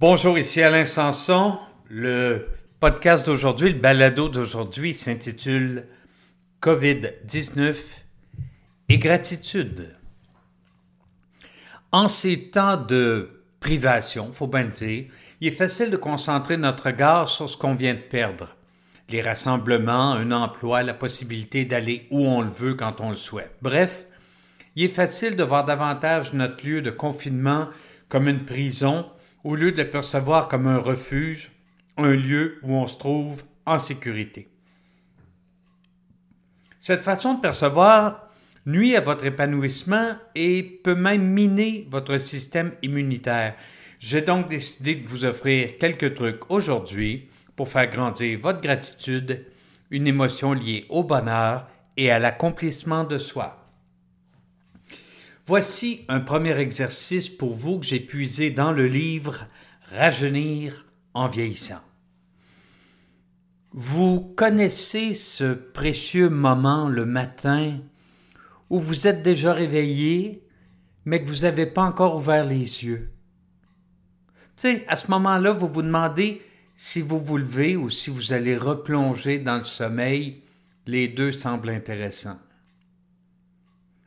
Bonjour, ici Alain Sanson. Le podcast d'aujourd'hui, le balado d'aujourd'hui s'intitule COVID-19 et gratitude. En ces temps de privation, faut bien le dire, il est facile de concentrer notre regard sur ce qu'on vient de perdre. Les rassemblements, un emploi, la possibilité d'aller où on le veut quand on le souhaite. Bref, il est facile de voir davantage notre lieu de confinement comme une prison au lieu de le percevoir comme un refuge, un lieu où on se trouve en sécurité. Cette façon de percevoir nuit à votre épanouissement et peut même miner votre système immunitaire. J'ai donc décidé de vous offrir quelques trucs aujourd'hui pour faire grandir votre gratitude, une émotion liée au bonheur et à l'accomplissement de soi. Voici un premier exercice pour vous que j'ai puisé dans le livre Rajeunir en vieillissant. Vous connaissez ce précieux moment le matin où vous êtes déjà réveillé, mais que vous n'avez pas encore ouvert les yeux. Tu sais, à ce moment-là, vous vous demandez si vous vous levez ou si vous allez replonger dans le sommeil. Les deux semblent intéressants.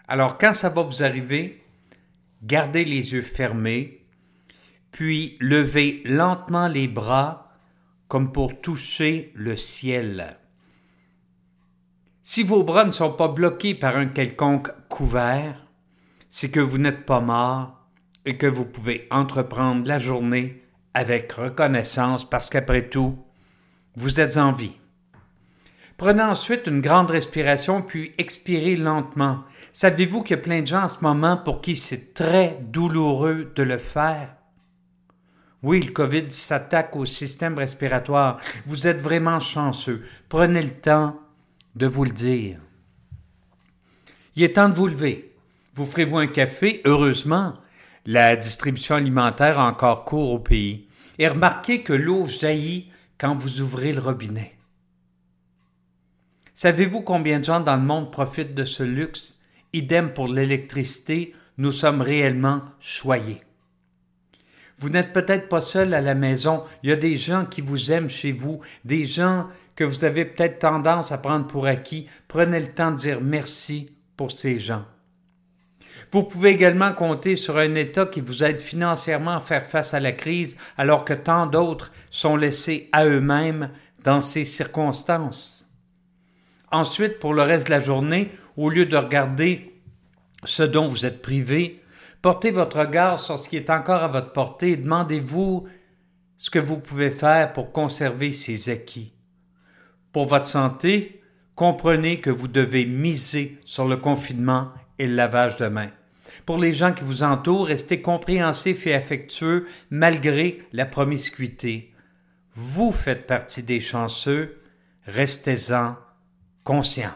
Alors quand ça va vous arriver, gardez les yeux fermés, puis levez lentement les bras comme pour toucher le ciel. Si vos bras ne sont pas bloqués par un quelconque couvert, c'est que vous n'êtes pas mort et que vous pouvez entreprendre la journée avec reconnaissance parce qu'après tout, vous êtes en vie. Prenez ensuite une grande respiration puis expirez lentement. Savez-vous qu'il y a plein de gens en ce moment pour qui c'est très douloureux de le faire? Oui, le COVID s'attaque au système respiratoire. Vous êtes vraiment chanceux. Prenez le temps de vous le dire. Il est temps de vous lever. Vous ferez-vous un café? Heureusement, la distribution alimentaire a encore cours au pays. Et remarquez que l'eau jaillit quand vous ouvrez le robinet. Savez-vous combien de gens dans le monde profitent de ce luxe? Idem pour l'électricité, nous sommes réellement choyés. Vous n'êtes peut-être pas seul à la maison, il y a des gens qui vous aiment chez vous, des gens que vous avez peut-être tendance à prendre pour acquis. Prenez le temps de dire merci pour ces gens. Vous pouvez également compter sur un État qui vous aide financièrement à faire face à la crise alors que tant d'autres sont laissés à eux-mêmes dans ces circonstances. Ensuite, pour le reste de la journée, au lieu de regarder ce dont vous êtes privé, portez votre regard sur ce qui est encore à votre portée et demandez-vous ce que vous pouvez faire pour conserver ces acquis. Pour votre santé, comprenez que vous devez miser sur le confinement et le lavage de mains. Pour les gens qui vous entourent, restez compréhensifs et affectueux malgré la promiscuité. Vous faites partie des chanceux, restez-en conscient.